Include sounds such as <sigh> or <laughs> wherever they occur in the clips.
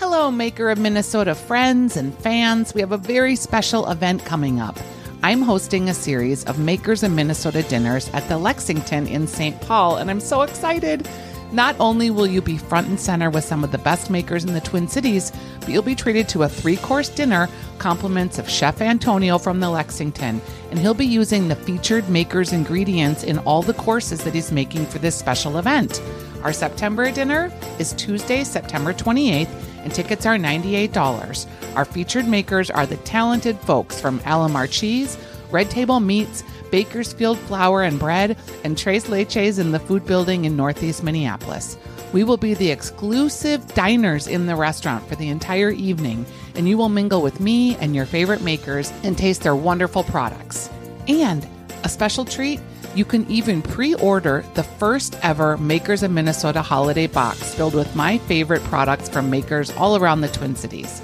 Hello, Maker of Minnesota friends and fans. We have a very special event coming up. I'm hosting a series of Makers of Minnesota dinners at the Lexington in St. Paul, and I'm so excited. Not only will you be front and center with some of the best makers in the Twin Cities, but you'll be treated to a three course dinner, compliments of Chef Antonio from the Lexington, and he'll be using the featured makers' ingredients in all the courses that he's making for this special event. Our September dinner is Tuesday, September 28th and tickets are $98. Our featured makers are the talented folks from Alemar Cheese, Red Table Meats, Bakersfield Flour and Bread, and Tres Leches in the food building in Northeast Minneapolis. We will be the exclusive diners in the restaurant for the entire evening, and you will mingle with me and your favorite makers and taste their wonderful products. And a special treat you can even pre order the first ever Makers of Minnesota holiday box filled with my favorite products from makers all around the Twin Cities.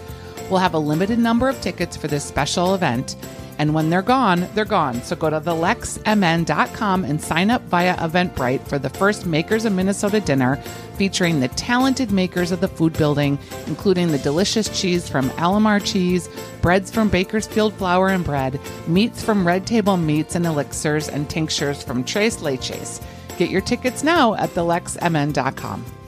We'll have a limited number of tickets for this special event, and when they're gone, they're gone. So go to thelexmn.com and sign up via Eventbrite for the first Makers of Minnesota dinner featuring the talented makers of the food building, including the delicious cheese from Alemar Cheese, breads from Bakersfield Flour and Bread, meats from Red Table Meats and Elixirs, and tinctures from Tres Leches. Get your tickets now at thelexmn.com.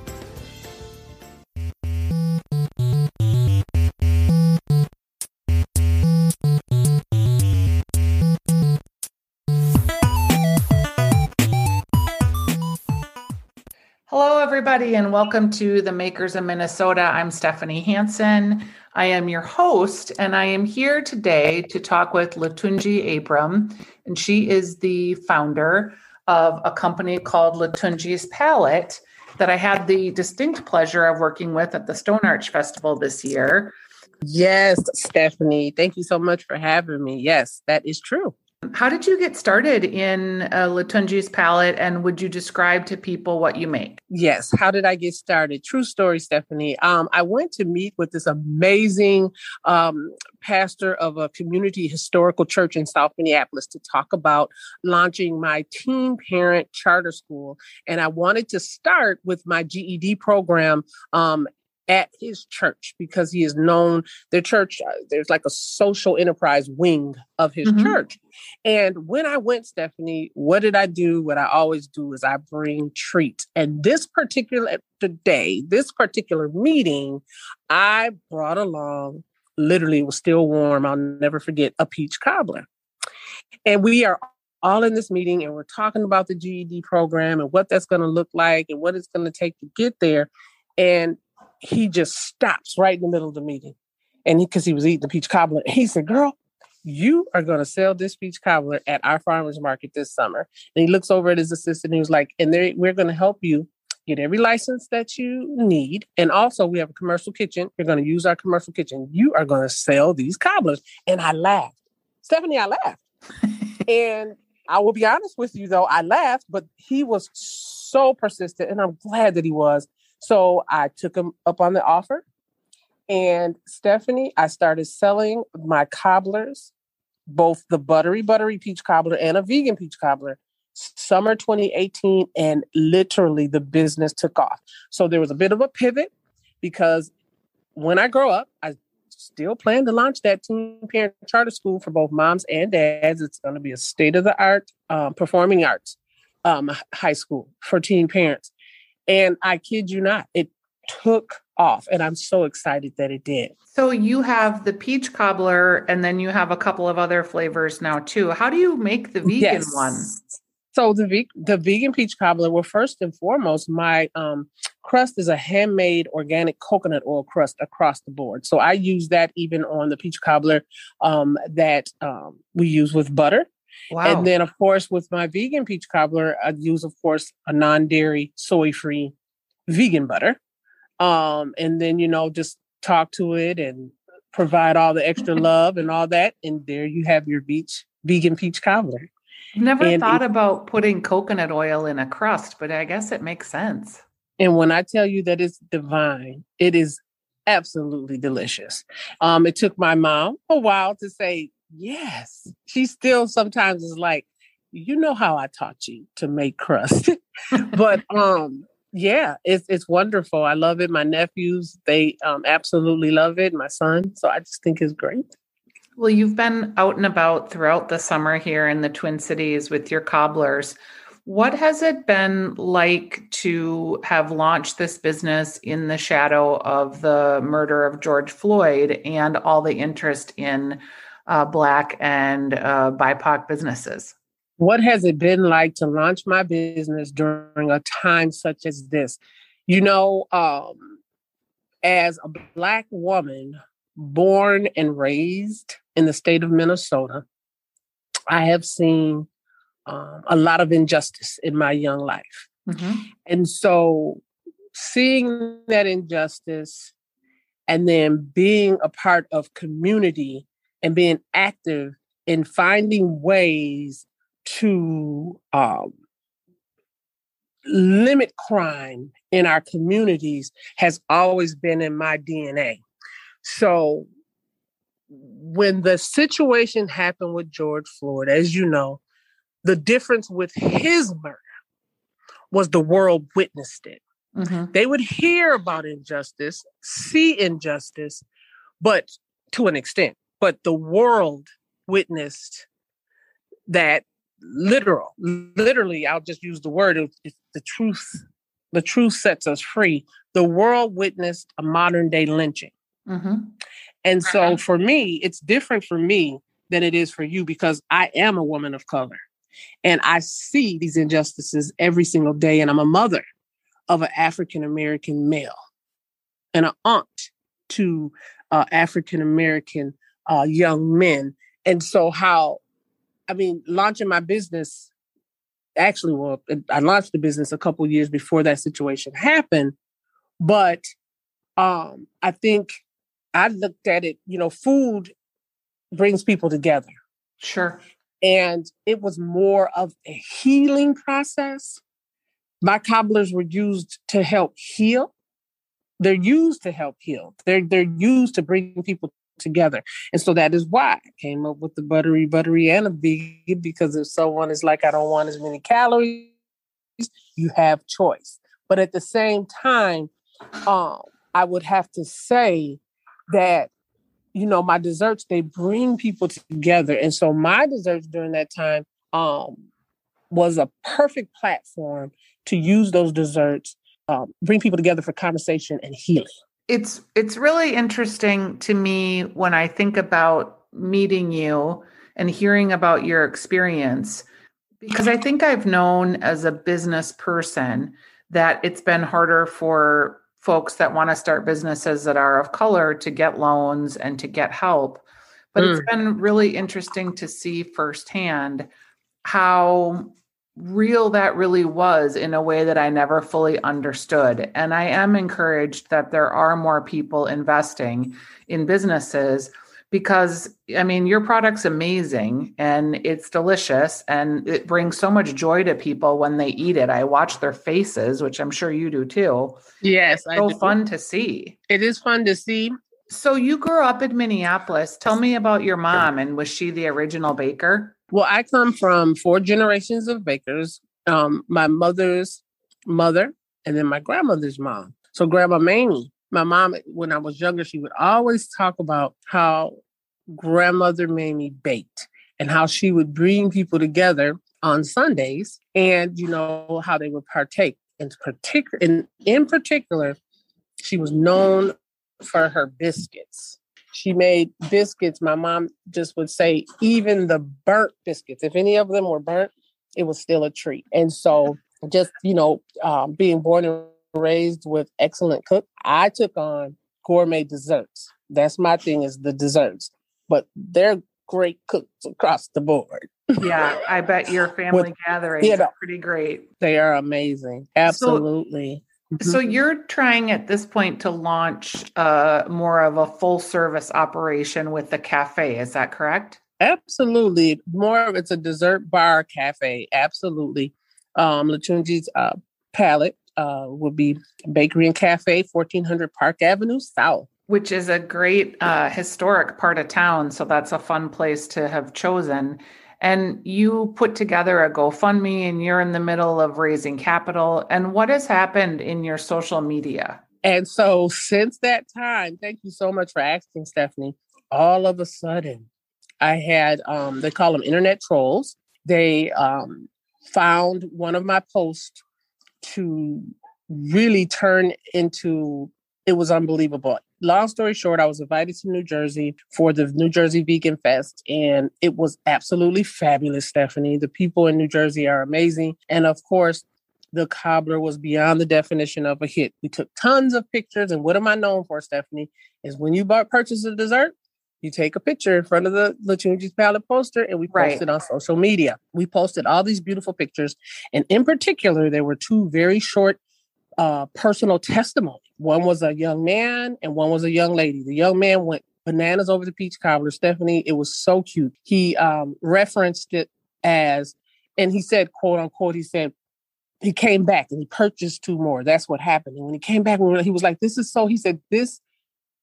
everybody, and welcome to the Makers of Minnesota. I'm Stephanie Hanson. I am your host, and I am here today to talk with Lutunji Abram, and she is the founder of a company called Lutunji's Palate that I had the distinct pleasure of working with at the Stone Arch Festival this year. Yes, Stephanie, thank you so much for having me. Yes, that is true. How did you get started in uh, Lutunji's palate, and would you describe to people what you make? Yes. How did I get started? True story, Stephanie. Um, I went to meet with this amazing um, pastor of a community historical church in South Minneapolis to talk about launching my teen parent charter school, and I wanted to start with my GED program um, at his church because he is known their church uh, there's like a social enterprise wing of his mm-hmm. church. And when i went stephanie what did i do? What i always do is i bring treats. And this particular day this particular meeting i brought along literally it was still warm i'll never forget a peach cobbler. And we are all in this meeting and we're talking about the GED program and what that's going to look like and what it's going to take to get there. And he just stops right in the middle of the meeting. And because he, he, was eating the peach cobbler, he said, Girl, you are going to sell this peach cobbler at our farmers market this summer. And he looks over at his assistant and he was like, And we're going to help you get every license that you need. And also, we have a commercial kitchen. You're going to use our commercial kitchen. You are going to sell these cobblers. And I laughed. Stephanie, I laughed. and I will be honest with you, though, I laughed, but he was so persistent. And I'm glad that he was so I took him up on the offer. And Stephanie, I started selling my cobblers, both the buttery, buttery peach cobbler and a vegan peach cobbler, summer 2018. And literally the business took off. So there was a bit of a pivot because when I grow up, I still plan to launch that teen parent charter school for both moms and dads. It's going to be a state of the art um, performing arts um, high school for teen parents. And I kid you not, it took off. And I'm so excited that it did. So you have the peach cobbler, and then you have a couple of other flavors now too. How do you make the vegan yes. one? So the ve- the vegan peach cobbler. Well, first and foremost, my um, crust is a handmade organic coconut oil crust across the board. So I use that even on the peach cobbler um, that um, we use with butter. Wow. And then, of course, with my vegan peach cobbler, I use, of course, a non dairy, soy free vegan butter. Um, and then, you know, just talk to it and provide all the extra <laughs> love and all that. And there you have your beach vegan peach cobbler. Never and thought it, about putting coconut oil in a crust, but I guess it makes sense. And when I tell you that it's divine, it is absolutely delicious. Um, it took my mom a while to say, Yes. She still sometimes is like, you know how I taught you to make crust. <laughs> but <laughs> um Yeah, it's it's wonderful. I love it. My nephews, they um, absolutely love it. My son, so I just think it's great. Well, you've been out and about throughout the summer here in the Twin Cities with your cobblers. What has it been like to have launched this business in the shadow of the murder of George Floyd and all the interest in uh, Black and uh, BIPOC businesses? What has it been like to launch my business during a time such as this? You know, um, as a Black woman born and raised in the state of Minnesota, I have seen um, a lot of injustice in my young life. Mm-hmm. And so seeing that injustice and then being a part of community and being active in finding ways to um, limit crime in our communities has always been in my DNA. So when the situation happened with George Floyd, as you know, the difference with his murder was the world witnessed it. Mm-hmm. They would hear about injustice, see injustice, but to an extent, but the world witnessed that literal, literally, I'll just use the word, the truth. The truth sets us free. The world witnessed a modern day lynching. Mm-hmm. And so uh-huh. for me, it's different for me than it is for you because I am a woman of color. And I see these injustices every single day. And I'm a mother of an African American male and an aunt to uh, African American uh, young men. And so, how, I mean, launching my business, actually, well, I launched the business a couple years before that situation happened. But um, I think I looked at it, you know, food brings people together. Sure. And it was more of a healing process. My cobblers were used to help heal. They're used to help heal. They're they're used to bring people together. And so that is why I came up with the buttery, buttery, and a vegan, because if someone is like, I don't want as many calories, you have choice. But at the same time, um, I would have to say that you know, my desserts, they bring people together. And so my desserts during that time um, was a perfect platform to use those desserts, um, bring people together for conversation and healing. It's it's really interesting to me when I think about meeting you and hearing about your experience because I think I've known as a business person that it's been harder for folks that want to start businesses that are of color to get loans and to get help. But mm. it's been really interesting to see firsthand how real that really was in a way that I never fully understood. And I am encouraged that there are more people investing in businesses because I mean, your product's amazing and it's delicious and it brings so much joy to people when they eat it. I watch their faces, which I'm sure you do too. Yes, it's so fun to see. It is fun to see. So you grew up in Minneapolis. Tell me about your mom and was she the original baker? Well, I come from four generations of bakers. Um, my mother's mother and then my grandmother's mom. So Grandma Mamie my mom, when I was younger, she would always talk about how grandmother Mamie baked and how she would bring people together on Sundays and, you know, how they would partake. In particular, in, in particular, she was known for her biscuits. She made biscuits. My mom just would say, even the burnt biscuits, if any of them were burnt, it was still a treat. And so, just, you know, um, being born and raised with excellent cook. I took on gourmet desserts. That's my thing is the desserts. But they're great cooks across the board. yeah, I bet your <laughs> family with, gatherings you know, are pretty great. They are amazing. Absolutely. So, so you're trying at this point to launch uh, more of a full service operation with the cafe. Is that correct? Absolutely. More of it's a dessert bar cafe. Absolutely. Um, Lutunji's uh, palate uh, would be Bakery and Cafe, 1400 Park Avenue South. Which is a great uh, historic part of town. So that's a fun place to have chosen. And you put together a GoFundMe and you're in the middle of raising capital. And what has happened in your social media? And so since that time, thank you so much for asking, Stephanie. All of a sudden, I had um, they call them internet trolls. They um, found one of my posts to really turn into it was unbelievable. Long story short, I was invited to New Jersey for the New Jersey Vegan Fest, and it was absolutely fabulous, Stephanie. The people in New Jersey are amazing. And of course, the cobbler was beyond the definition of a hit. We took tons of pictures, and what am I known for, Stephanie? Is when you bought purchase a dessert, you take a picture in front of the Lutunji's Palate poster and we post right. it on social media. We posted all these beautiful pictures. And in particular, there were two very short uh, personal testimonies. One was a young man and one was a young lady. The young man went bananas over the peach cobbler. Stephanie, it was so cute. He um, referenced it as, and he said, quote unquote, he said, he came back and he purchased two more. That's what happened. And when he came back, he was like, this is so, he said, this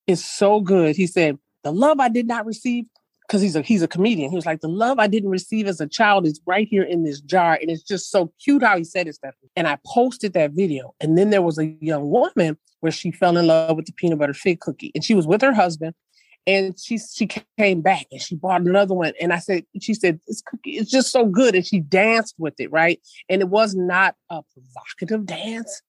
is so good. He said, the love I did not receive, because he's a he's a comedian. He was like, the love I didn't receive as a child is right here in this jar. And it's just so cute how he said it, Stephanie. And I posted that video. And then there was a young woman where she fell in love with the peanut butter fig cookie. And she was with her husband. And she she came back and she bought another one. And I said, she said, this cookie is just so good. And she danced with it, right? And it was not a provocative dance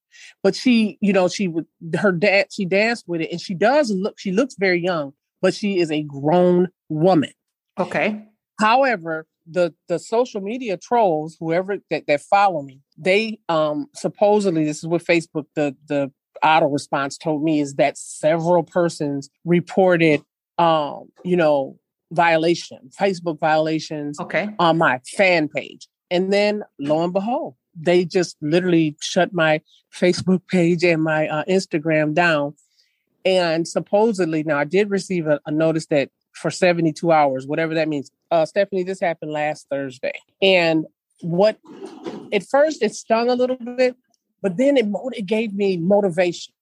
but she you know she would her dad she danced with it and she does look she looks very young but she is a grown woman. Okay. However, the the social media trolls, whoever that, that follow me, they um supposedly this is what Facebook the the auto response told me is that several persons reported um you know violation facebook violations okay on my fan page and then lo and behold they just literally shut my facebook <laughs> page and my uh, instagram down and supposedly, now I did receive a, a notice that for 72 hours, whatever that means. Uh, Stephanie, this happened last Thursday. And what at first it stung a little bit, but then it, it gave me motivation.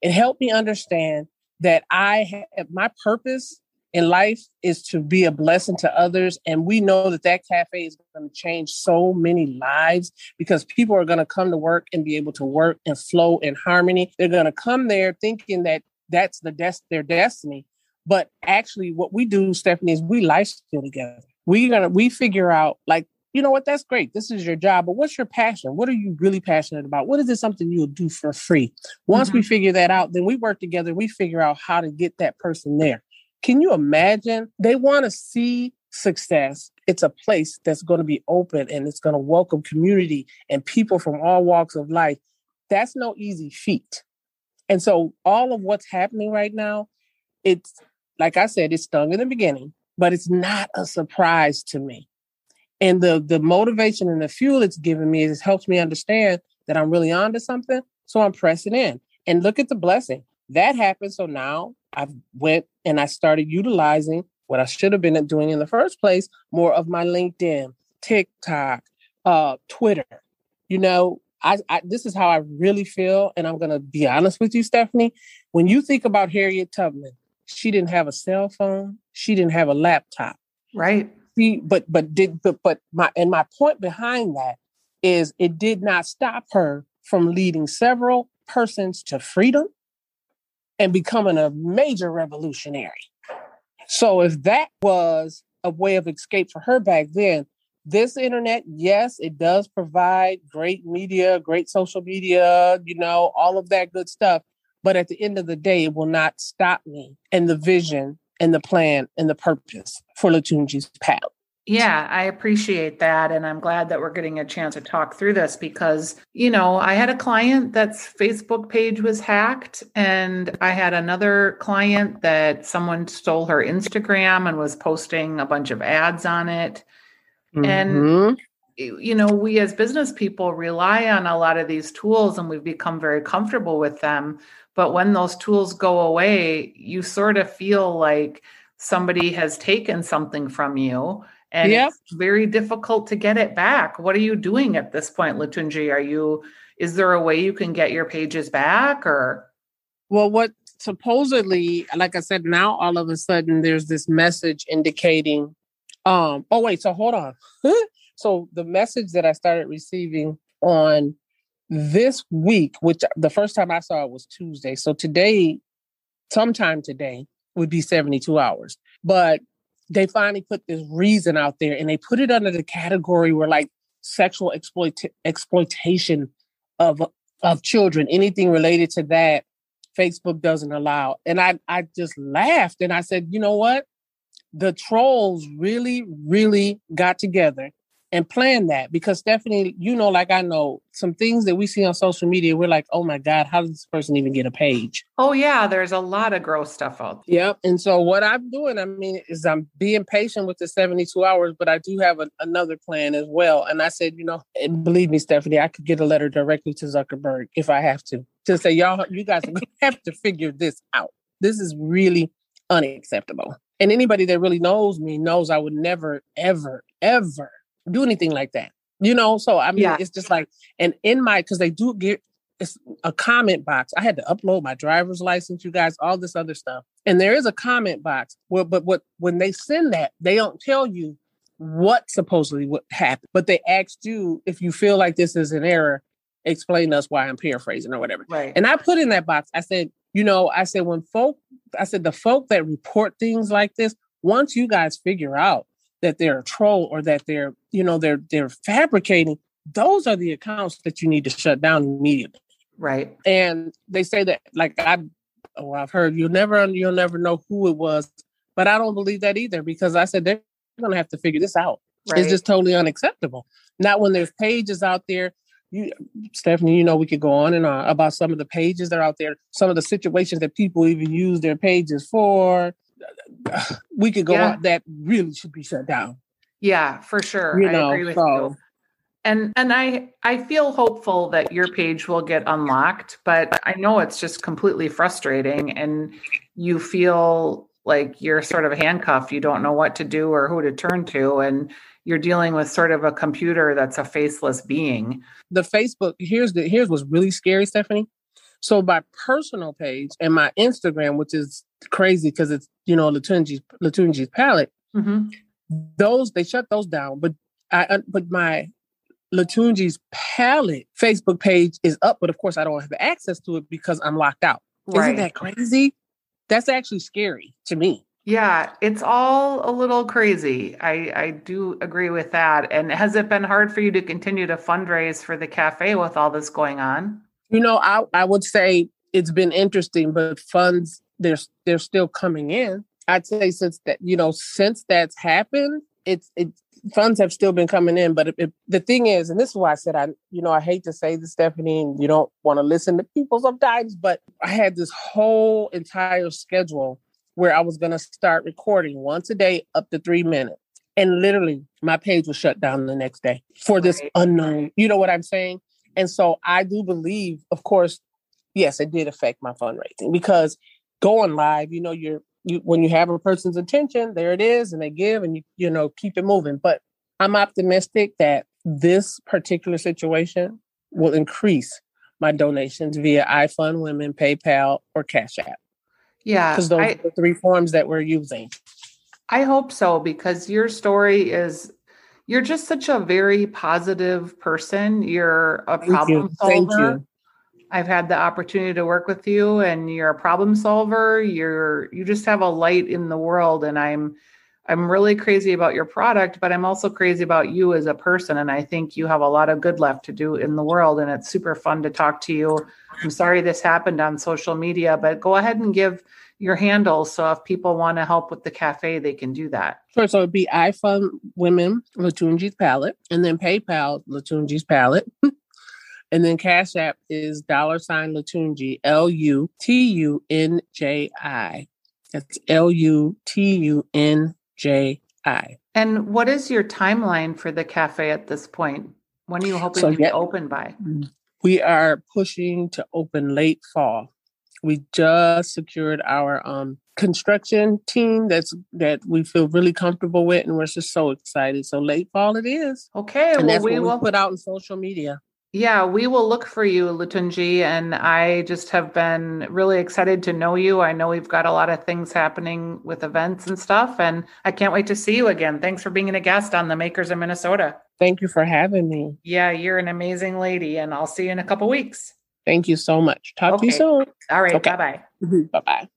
It helped me understand that I have my purpose in life is to be a blessing to others. And we know that that cafe is going to change so many lives because people are going to come to work and be able to work and flow in harmony. They're going to come there thinking that that's the des- their destiny. But actually, what we do, Stephanie, is we life skill together. We gonna we figure out like you know what that's great. This is your job, but what's your passion? What are you really passionate about? What is it something you'll do for free? Once mm-hmm. we figure that out, then we work together. We figure out how to get that person there. Can you imagine? They want to see success. It's a place that's going to be open and it's going to welcome community and people from all walks of life. That's no easy feat. And so all of what's happening right now, it's like I said, it stung in the beginning, but it's not a surprise to me. And the the motivation and the fuel it's given me is it helps me understand that I'm really onto something. So I'm pressing in. And look at the blessing. That happened. So now I've went and I started utilizing what I should have been doing in the first place, more of my LinkedIn, TikTok, uh, Twitter. You know, I, I, this is how I really feel, and I'm gonna be honest with you, Stephanie. When you think about Harriet Tubman, she didn't have a cell phone, she didn't have a laptop, right? She, but but did but but my and my point behind that is it did not stop her from leading several persons to freedom and becoming a major revolutionary. So if that was a way of escape for her back then, this internet, yes, it does provide great media, great social media, you know, all of that good stuff. But at the end of the day, it will not stop me and the vision and the plan and the purpose for Lutunji's Palate. Yeah, I appreciate that. And I'm glad that we're getting a chance to talk through this because, you know, I had a client that's Facebook page was hacked, and I had another client that someone stole her Instagram and was posting a bunch of ads on it. Mm-hmm. And you know, we as business people rely on a lot of these tools and we've become very comfortable with them. But when those tools go away, you sort of feel like somebody has taken something from you and yep. it's very difficult to get it back. What are you doing at this point, Lutunji? Are you is there a way you can get your pages back or well what supposedly like I said now all of a sudden there's this message indicating Um, oh wait, so hold on. <laughs> so the message that I started receiving on this week, which the first time I saw it was Tuesday. So today, sometime today, would be 72 hours. But they finally put this reason out there and they put it under the category where like sexual exploit- exploitation of of children, anything related to that, Facebook doesn't allow. And I I just laughed and I said, you know what? The trolls really, really got together and plan that because Stephanie, you know, like I know some things that we see on social media, we're like, oh my God, how does this person even get a page? Oh yeah, there's a lot of gross stuff out there. Yep. And so what I'm doing, I mean, is I'm being patient with the 72 hours, but I do have a, another plan as well. And I said, you know, and believe me, Stephanie, I could get a letter directly to Zuckerberg if I have to, to say, y'all, you guys are gonna <laughs> have to figure this out. This is really unacceptable. And anybody that really knows me knows I would never, ever, ever do anything like that. You know, so I mean, yeah. it's just like, and in my, because they do get it's a comment box. I had to upload my driver's license, you guys, all this other stuff. And there is a comment box where, but what when they send that, they don't tell you what supposedly what happened, but they asked you if you feel like this is an error, explain to us why I'm paraphrasing or whatever. Right. And I put in that box, I said, you know, I said when folk, I said the folk that report things like this, once you guys figure out that they're a troll or that they're, you know, they're they're fabricating, those are the accounts that you need to shut down immediately. Right. And they say that like I oh, I've heard you'll never you'll never know who it was, but I don't believe that either because I said they're gonna have to figure this out. Right. It's just totally unacceptable. Not when there's pages out there. You, Stephanie, you know we could go on and on about some of the pages that are out there, some of the situations that people even use their pages for we could go yeah. on that really should be shut down. Yeah, for sure. You know, agree with so. you. And and I I feel hopeful that your page will get unlocked, but I know it's just completely frustrating and you feel like you're sort of handcuffed. You don't know what to do or who to turn to and you're dealing with sort of a computer that's a faceless being. The Facebook here's the here's what's really scary, Stephanie. So my personal page and my Instagram, which is crazy because it's you know Lutunji's Lutunji's palate. Mm-hmm. Those they shut those down, but I but my Lutunji's palate Facebook page is up, but of course I don't have access to it because I'm locked out. Right. Isn't that crazy? That's actually scary to me. Yeah, it's all a little crazy. I, I do agree with that. And has it been hard for you to continue to fundraise for the cafe with all this going on? You know, I, I would say it's been interesting, but funds they're they're still coming in. I'd say since that you know since that's happened, it's it funds have still been coming in. But it, it, the thing is, and this is why I said I you know I hate to say this, Stephanie, and you don't want to listen to people sometimes, but I had this whole entire schedule where I was going to start recording once a day up to three minutes. And literally, my page was shut down the next day for this unknown. You know what I'm saying? And so I do believe, of course, yes, it did affect my fundraising because going live, you know, you're you when you have a person's attention, there it is, and they give and you, you know, keep it moving. But I'm optimistic that this particular situation will increase my donations via iFund Women, PayPal, or Cash App. Yeah. Because those I, are the three forms that we're using. I hope so because your story is you're just such a very positive person. You're a Thank problem you. solver. I've had the opportunity to work with you and you're a problem solver. You're you just have a light in the world and I'm I'm really crazy about your product, but I'm also crazy about you as a person and I think you have a lot of good left to do in the world and it's super fun to talk to you. I'm sorry this happened on social media, but go ahead and give your handle So if people want to help with the cafe, they can do that. Sure. So it'd be iFund Women Lutunji's Palate and then PayPal Lutunji's Palate. <laughs> and then Cash App is dollar sign Lutunji, L U T U N J I. That's L U T U N J I. And what is your timeline for the cafe at this point? When are you hoping so, to be open by? We are pushing to open late fall. We just secured our um, construction team that's that we feel really comfortable with, and we're just so excited. So late fall it is. Okay, and well, that's we will put out in social media. Yeah, we will look for you, Lutunji. And I just have been really excited to know you. I know we've got a lot of things happening with events and stuff, and I can't wait to see you again. Thanks for being a guest on the Makers of Minnesota. Thank you for having me. Yeah, you're an amazing lady, and I'll see you in a couple weeks. Thank you so much. Talk okay. to you soon. All right. Okay. Bye bye. Bye bye.